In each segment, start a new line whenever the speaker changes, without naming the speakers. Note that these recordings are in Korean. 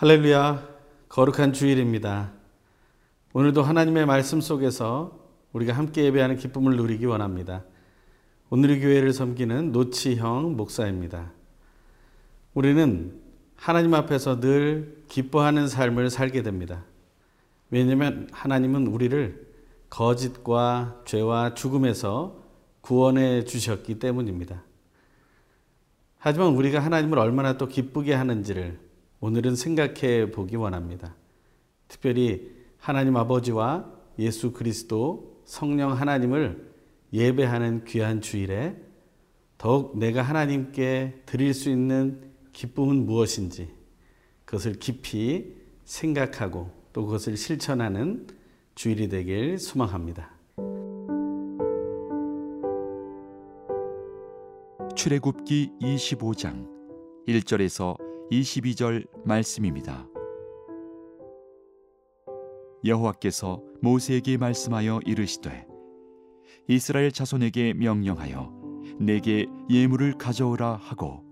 할렐루야, 거룩한 주일입니다. 오늘도 하나님의 말씀 속에서 우리가 함께 예배하는 기쁨을 누리기 원합니다. 오늘의 교회를 섬기는 노치형 목사입니다. 우리는 하나님 앞에서 늘 기뻐하는 삶을 살게 됩니다. 왜냐하면 하나님은 우리를 거짓과 죄와 죽음에서 구원해 주셨기 때문입니다. 하지만 우리가 하나님을 얼마나 또 기쁘게 하는지를 오늘은 생각해 보기 원합니다. 특별히 하나님 아버지와 예수 그리스도 성령 하나님을 예배하는 귀한 주일에 더욱 내가 하나님께 드릴 수 있는 기쁨은 무엇인지 그것을 깊이 생각하고 또 그것을 실천하는 주일이 되길 소망합니다.
출애굽기 25장 1절에서 22절 말씀입니다. 여호와께서 모세에게 말씀하여 이르시되 이스라엘 자손에게 명령하여 내게 예물을 가져오라 하고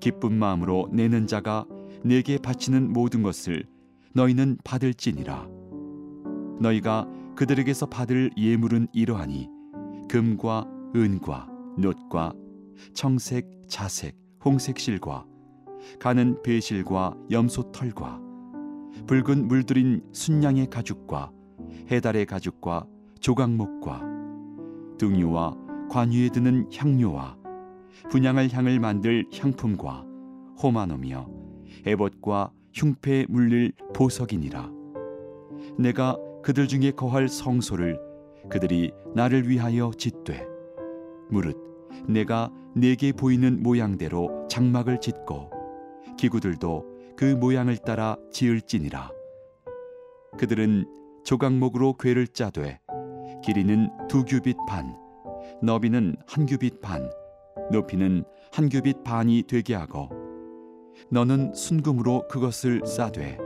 기쁜 마음으로 내는 자가 내게 바치는 모든 것을 너희는 받을지니라 너희가 그들에게서 받을 예물은 이러하니 금과 은과 놋과 청색 자색 홍색 실과 가는 배실과 염소 털과 붉은 물들인 순양의 가죽과 해달의 가죽과 조각목과 등유와 관유에 드는 향료와 분양할 향을 만들 향품과 호마노며 에봇과 흉패에 물릴 보석이니라. 내가 그들 중에 거할 성소를 그들이 나를 위하여 짓되 무릇 내가 내게 보이는 모양대로 장막을 짓고 기구들도 그 모양을 따라 지을지니라. 그들은 조각목으로 궤를 짜되 길이는 두 규빗 반, 너비는 한 규빗 반, 높이는 한 규빗 반이 되게 하고 너는 순금으로 그것을 싸되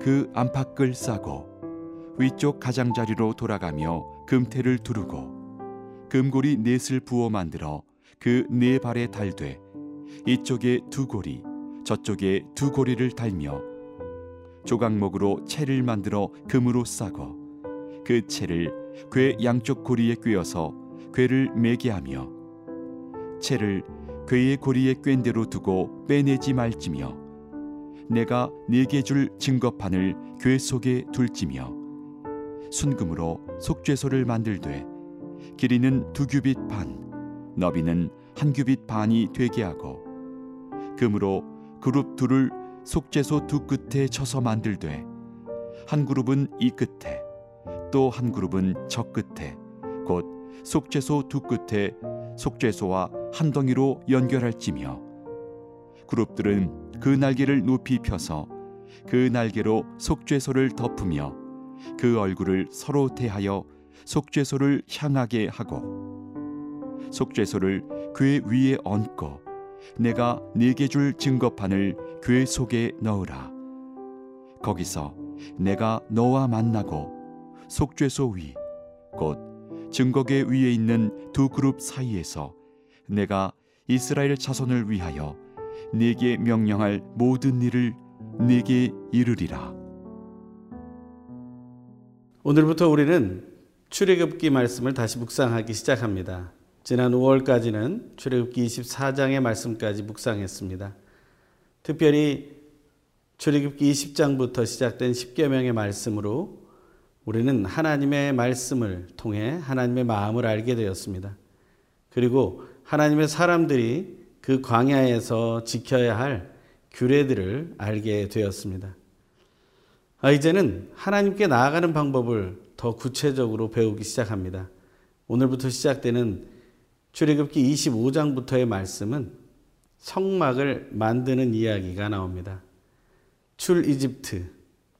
그 안팎을 싸고 위쪽 가장자리로 돌아가며 금태를 두르고 금고리 넷을 부어 만들어 그 네 발에 달되 이쪽에 두 고리 저쪽에 두 고리를 달며 조각목으로 채를 만들어 금으로 싸고 그 채를 괴 양쪽 고리에 꿰어서 괴를 매게 하며 채를 괴의 고리에 꿰인 대로 두고 빼내지 말지며 내가 네게 줄 증거판을 괴 속에 둘지며 순금으로 속죄소를 만들되 길이는 두 규빗 반 너비는 한 규빗 반이 되게 하고 금으로 그룹 둘을 속죄소 두 끝에 쳐서 만들되 한 그룹은 이 끝에 또 한 그룹은 저 끝에 곧 속죄소 두 끝에 속죄소와 한 덩이로 연결할지며 그룹들은 그 날개를 높이 펴서 그 날개로 속죄소를 덮으며 그 얼굴을 서로 대하여 속죄소를 향하게 하고 속죄소를 그 위에 얹고 내가 네게 줄 증거판을 궤 속에 넣으라. 거기서 내가 너와 만나고 속죄소 위, 곧 증거계 위에 있는 두 그룹 사이에서 내가 이스라엘 자손을 위하여 네게 명령할 모든 일을 네게 이르리라.
오늘부터 우리는 출애굽기 말씀을 다시 묵상하기 시작합니다. 지난 5월까지는 출애굽기 24장의 말씀까지 묵상했습니다. 특별히 출애굽기 20장부터 시작된 10계명의 말씀으로 우리는 하나님의 말씀을 통해 하나님의 마음을 알게 되었습니다. 그리고 하나님의 사람들이 그 광야에서 지켜야 할 규례들을 알게 되었습니다. 아, 이제는 하나님께 나아가는 방법을 더 구체적으로 배우기 시작합니다. 오늘부터 시작되는 출애굽기 25장부터의 말씀은 성막을 만드는 이야기가 나옵니다. 출 이집트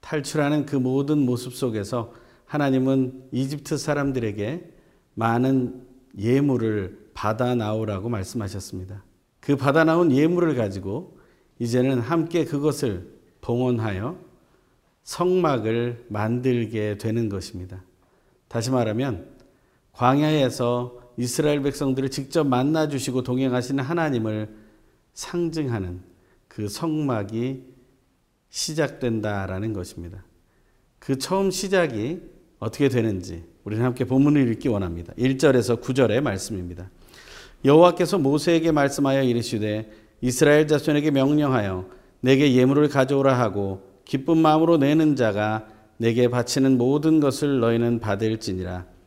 탈출하는 그 모든 모습 속에서 하나님은 이집트 사람들에게 많은 예물을 받아 나오라고 말씀하셨습니다. 그 받아 나온 예물을 가지고 이제는 함께 그것을 봉헌하여 성막을 만들게 되는 것입니다. 다시 말하면 광야에서 이스라엘 백성들을 직접 만나 주시고 동행하시는 하나님을 상징하는 그 성막이 시작된다라는 것입니다. 그 처음 시작이 어떻게 되는지 우리는 함께 본문을 읽기 원합니다. 1절에서 9절의 말씀입니다. 여호와께서 모세에게 말씀하여 이르시되 이스라엘 자손에게 명령하여 내게 예물을 가져오라 하고 기쁜 마음으로 내는 자가 내게 바치는 모든 것을 너희는 받을지니라.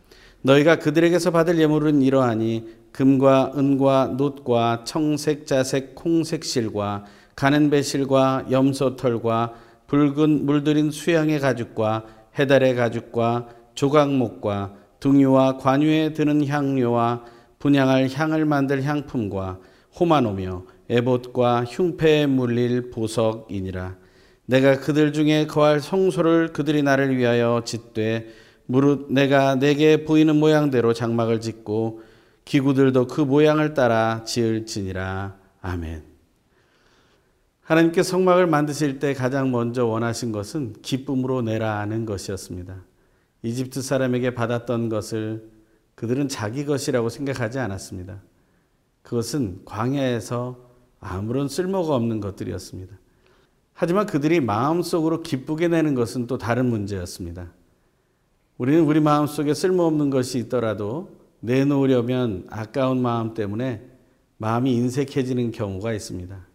너희가 그들에게서 받을 예물은 이러하니 금과 은과 놋과 청색, 자색, 콩색 실과 가는 배실과 염소 털과 붉은 물들인 수양의 가죽과 해달의 가죽과 조각목과 둥이와 관유에 드는 향료와 분양할 향을 만들 향품과 호마노며 에봇과 흉패에 물릴 보석이니라. 내가 그들 중에 거할 성소를 그들이 나를 위하여 짓되 무릇 내가 내게 보이는 모양대로 장막을 짓고 기구들도 그 모양을 따라 지을지니라. 아멘. 하나님께 성막을 만드실 때 가장 먼저 원하신 것은 기쁨으로 내라는 것이었습니다. 이집트 사람에게 받았던 것을 그들은 자기 것이라고 생각하지 않았습니다. 그것은 광야에서 아무런 쓸모가 없는 것들이었습니다. 하지만 그들이 마음속으로 기쁘게 내는 것은 또 다른 문제였습니다. 우리는 우리 마음 속에 쓸모없는 것이 있더라도 내놓으려면 아까운 마음 때문에 마음이 인색해지는 경우가 있습니다.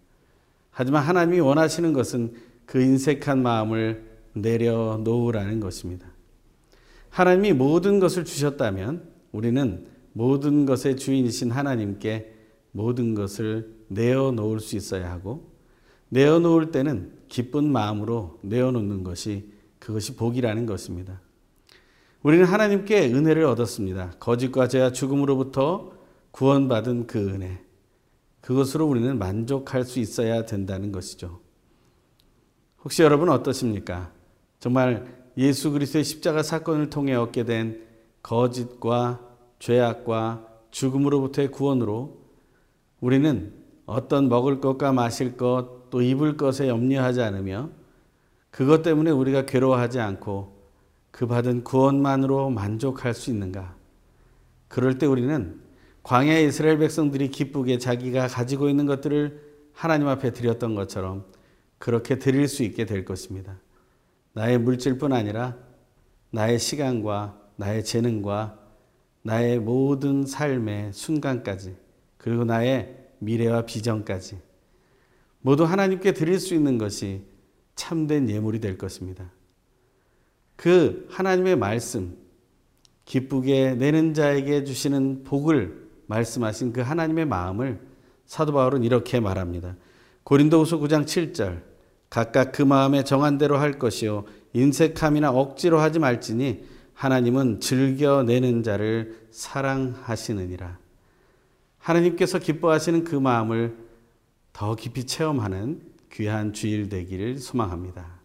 하지만 하나님이 원하시는 것은 그 인색한 마음을 내려놓으라는 것입니다. 하나님이 모든 것을 주셨다면 우리는 모든 것의 주인이신 하나님께 모든 것을 내어놓을 수 있어야 하고 내어놓을 때는 기쁜 마음으로 내어놓는 것이 그것이 복이라는 것입니다. 우리는 하나님께 은혜를 얻었습니다. 거짓과 죄와 죽음으로부터 구원받은 그 은혜. 그것으로 우리는 만족할 수 있어야 된다는 것이죠. 혹시 여러분 어떠십니까? 정말 예수 그리스도의 십자가 사건을 통해 얻게 된 거짓과 죄악과 죽음으로부터의 구원으로 우리는 어떤 먹을 것과 마실 것, 또 입을 것에 염려하지 않으며 그것 때문에 우리가 괴로워하지 않고 그 받은 구원만으로 만족할 수 있는가? 그럴 때 우리는 광야 이스라엘 백성들이 기쁘게 자기가 가지고 있는 것들을 하나님 앞에 드렸던 것처럼 그렇게 드릴 수 있게 될 것입니다. 나의 물질뿐 아니라 나의 시간과 나의 재능과 나의 모든 삶의 순간까지 그리고 나의 미래와 비전까지 모두 하나님께 드릴 수 있는 것이 참된 예물이 될 것입니다. 그 하나님의 말씀, 기쁘게 내는 자에게 주시는 복을 말씀하신 그 하나님의 마음을 사도 바울은 이렇게 말합니다. 고린도후서 9장 7절 각각 그 마음에 정한 대로 할 것이요 인색함이나 억지로 하지 말지니 하나님은 즐겨 내는 자를 사랑하시느니라. 하나님께서 기뻐하시는 그 마음을 더 깊이 체험하는 귀한 주일 되기를 소망합니다.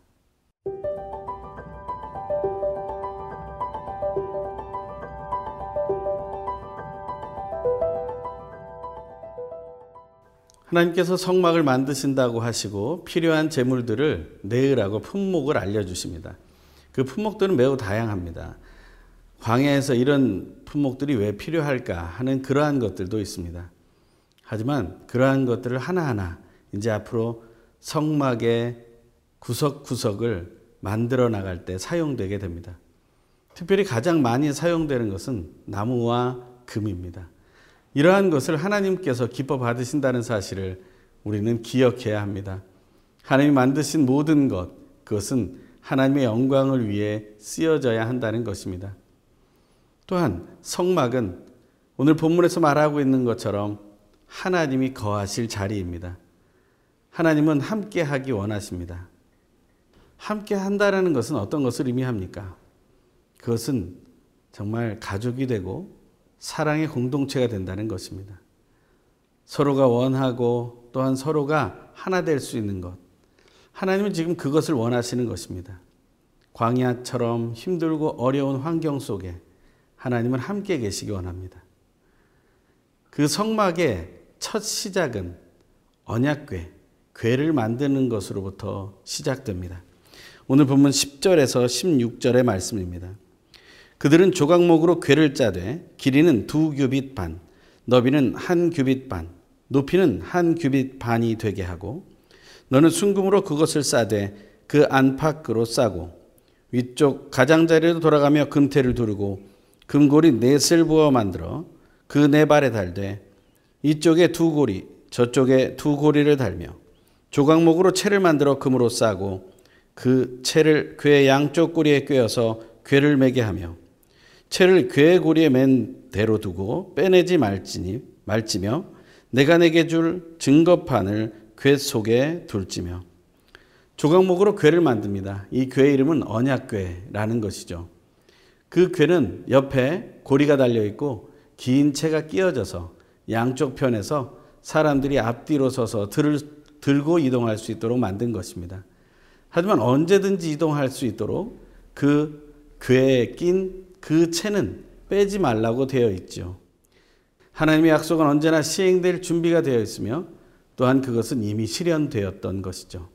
하나님께서 성막을 만드신다고 하시고 필요한 재물들을 내으라고 품목을 알려주십니다. 그 품목들은 매우 다양합니다. 광야에서 이런 품목들이 왜 필요할까 하는 그러한 것들도 있습니다. 하지만 그러한 것들을 하나하나 이제 앞으로 성막의 구석구석을 만들어 나갈 때 사용되게 됩니다. 특별히 가장 많이 사용되는 것은 나무와 금입니다. 이러한 것을 하나님께서 기뻐 받으신다는 사실을 우리는 기억해야 합니다. 하나님이 만드신 모든 것, 그것은 하나님의 영광을 위해 쓰여져야 한다는 것입니다. 또한 성막은 오늘 본문에서 말하고 있는 것처럼 하나님이 거하실 자리입니다. 하나님은 함께 하기 원하십니다. 함께 한다라는 것은 어떤 것을 의미합니까? 그것은 정말 가족이 되고 사랑의 공동체가 된다는 것입니다. 서로가 원하고 또한 서로가 하나 될 수 있는 것. 하나님은 지금 그것을 원하시는 것입니다. 광야처럼 힘들고 어려운 환경 속에 하나님은 함께 계시기 원합니다. 그 성막의 첫 시작은 언약궤, 궤를 만드는 것으로부터 시작됩니다. 오늘 본문 10절에서 16절의 말씀입니다. 그들은 조각목으로 궤를 짜되 길이는 두 규빗 반, 너비는 한 규빗 반, 높이는 한 규빗 반이 되게 하고 너는 순금으로 그것을 싸되 그 안팎으로 싸고 위쪽 가장자리로 돌아가며 금태를 두르고 금고리 넷을 부어 만들어 그 네 발에 달되 이쪽에 두 고리 저쪽에 두 고리를 달며 조각목으로 채를 만들어 금으로 싸고 그 채를 괴 양쪽 꼬리에 꿰어서 괴를 매게 하며 채를 괴 고리에 맨 대로 두고 빼내지 말지니 말지며 내가 내게 줄 증거판을 괴 속에 둘지며 조각목으로 괴를 만듭니다. 이괴 이름은 언약괴라는 것이죠. 그 괴는 옆에 고리가 달려 있고 긴 채가 끼어져서 양쪽 편에서 사람들이 앞뒤로 서서 들을, 들고 이동할 수 있도록 만든 것입니다. 하지만 언제든지 이동할 수 있도록 그 괴에 낀 그 채는 빼지 말라고 되어 있죠. 하나님의 약속은 언제나 시행될 준비가 되어 있으며 또한 그것은 이미 실현되었던 것이죠.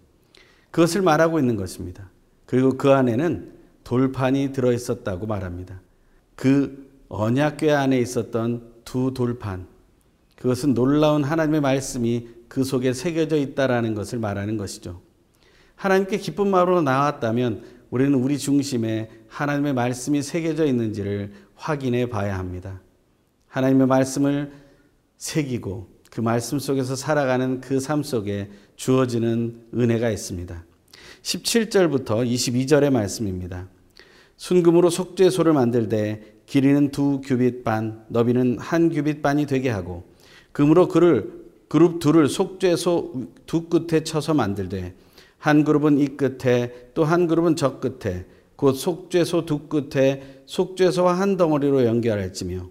그것을 말하고 있는 것입니다. 그리고 그 안에는 돌판이 들어 있었다고 말합니다. 그 언약궤 안에 있었던 두 돌판, 그것은 놀라운 하나님의 말씀이 그 속에 새겨져 있다라는 것을 말하는 것이죠. 하나님께 기쁜 마음으로 나왔다면 우리는 우리 중심에 하나님의 말씀이 새겨져 있는지를 확인해 봐야 합니다. 하나님의 말씀을 새기고 그 말씀 속에서 살아가는 그 삶 속에 주어지는 은혜가 있습니다. 17절부터 22절의 말씀입니다. 순금으로 속죄소를 만들되 길이는 두 규빗 반, 너비는 한 규빗 반이 되게 하고 금으로 그를 그룹 둘을 속죄소 두 끝에 쳐서 만들되 한 그룹은 이 끝에 또 한 그룹은 저 끝에 곧 속죄소 두 끝에 속죄소와 한 덩어리로 연결할지며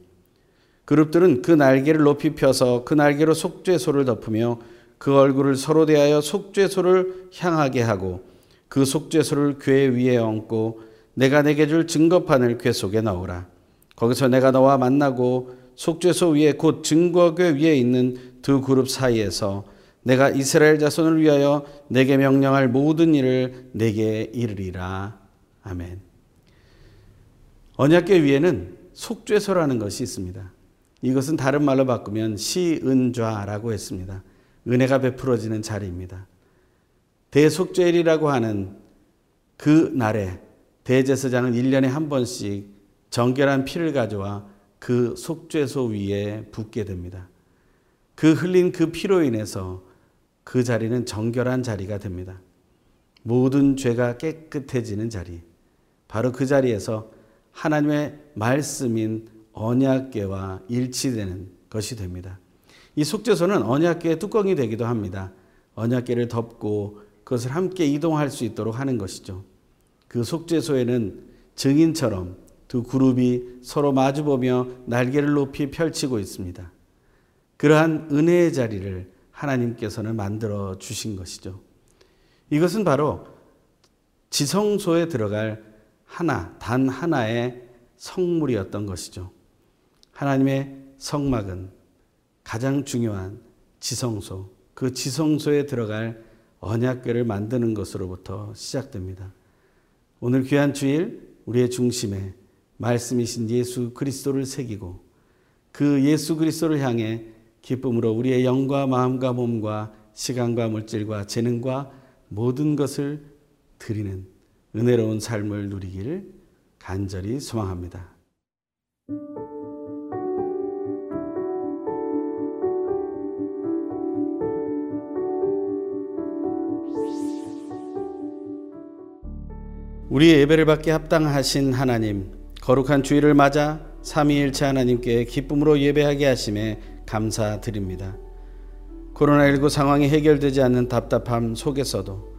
그룹들은 그 날개를 높이 펴서 그 날개로 속죄소를 덮으며 그 얼굴을 서로 대하여 속죄소를 향하게 하고 그 속죄소를 궤 위에 얹고 내가 내게 줄 증거판을 궤 속에 넣으라. 거기서 내가 너와 만나고 속죄소 위에 곧 증거궤 위에 있는 두 그룹 사이에서 내가 이스라엘 자손을 위하여 내게 명령할 모든 일을 내게 이르리라. 아멘. 언약궤 위에는 속죄소라는 것이 있습니다. 이것은 다른 말로 바꾸면 시은좌라고 했습니다. 은혜가 베풀어지는 자리입니다. 대속죄일이라고 하는 그 날에 대제사장은 1년에 한 번씩 정결한 피를 가져와 그 속죄소 위에 붓게 됩니다. 그 흘린 그 피로 인해서 그 자리는 정결한 자리가 됩니다. 모든 죄가 깨끗해지는 자리. 바로 그 자리에서 하나님의 말씀인 언약계와 일치되는 것이 됩니다. 이 속죄소는 언약계의 뚜껑이 되기도 합니다. 언약계를 덮고 그것을 함께 이동할 수 있도록 하는 것이죠. 그 속죄소에는 증인처럼 두 그룹이 서로 마주보며 날개를 높이 펼치고 있습니다. 그러한 은혜의 자리를 하나님께서는 만들어 주신 것이죠. 이것은 바로 지성소에 들어갈 하나, 단 하나의 성물이었던 것이죠. 하나님의 성막은 가장 중요한 지성소, 그 지성소에 들어갈 언약궤를 만드는 것으로부터 시작됩니다. 오늘 귀한 주일 우리의 중심에 말씀이신 예수 그리스도를 새기고 그 예수 그리스도를 향해 기쁨으로 우리의 영과 마음과 몸과 시간과 물질과 재능과 모든 것을 드리는 은혜로운 삶을 누리기를 간절히 소망합니다. 우리의 예배를 받기 합당하신 하나님, 거룩한 주일을 맞아 삼위일체 하나님께 기쁨으로 예배하게 하심에 감사드립니다. 코로나19 상황이 해결되지 않는 답답함 속에서도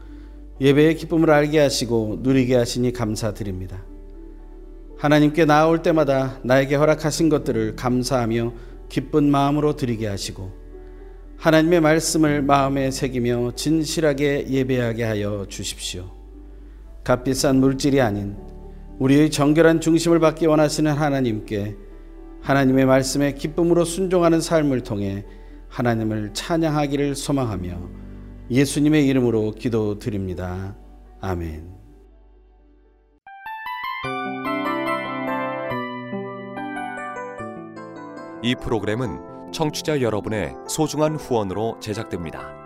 예배의 기쁨을 알게 하시고 누리게 하시니 감사드립니다. 하나님께 나아올 때마다 나에게 허락하신 것들을 감사하며 기쁜 마음으로 드리게 하시고 하나님의 말씀을 마음에 새기며 진실하게 예배하게 하여 주십시오. 값비싼 물질이 아닌 우리의 정결한 중심을 받기 원하시는 하나님께 하나님의 말씀에 기쁨으로 순종하는 삶을 통해 하나님을 찬양하기를 소망하며 예수님의 이름으로 기도드립니다. 아멘.
이 프로그램은 청취자 여러분의 소중한 후원으로 제작됩니다.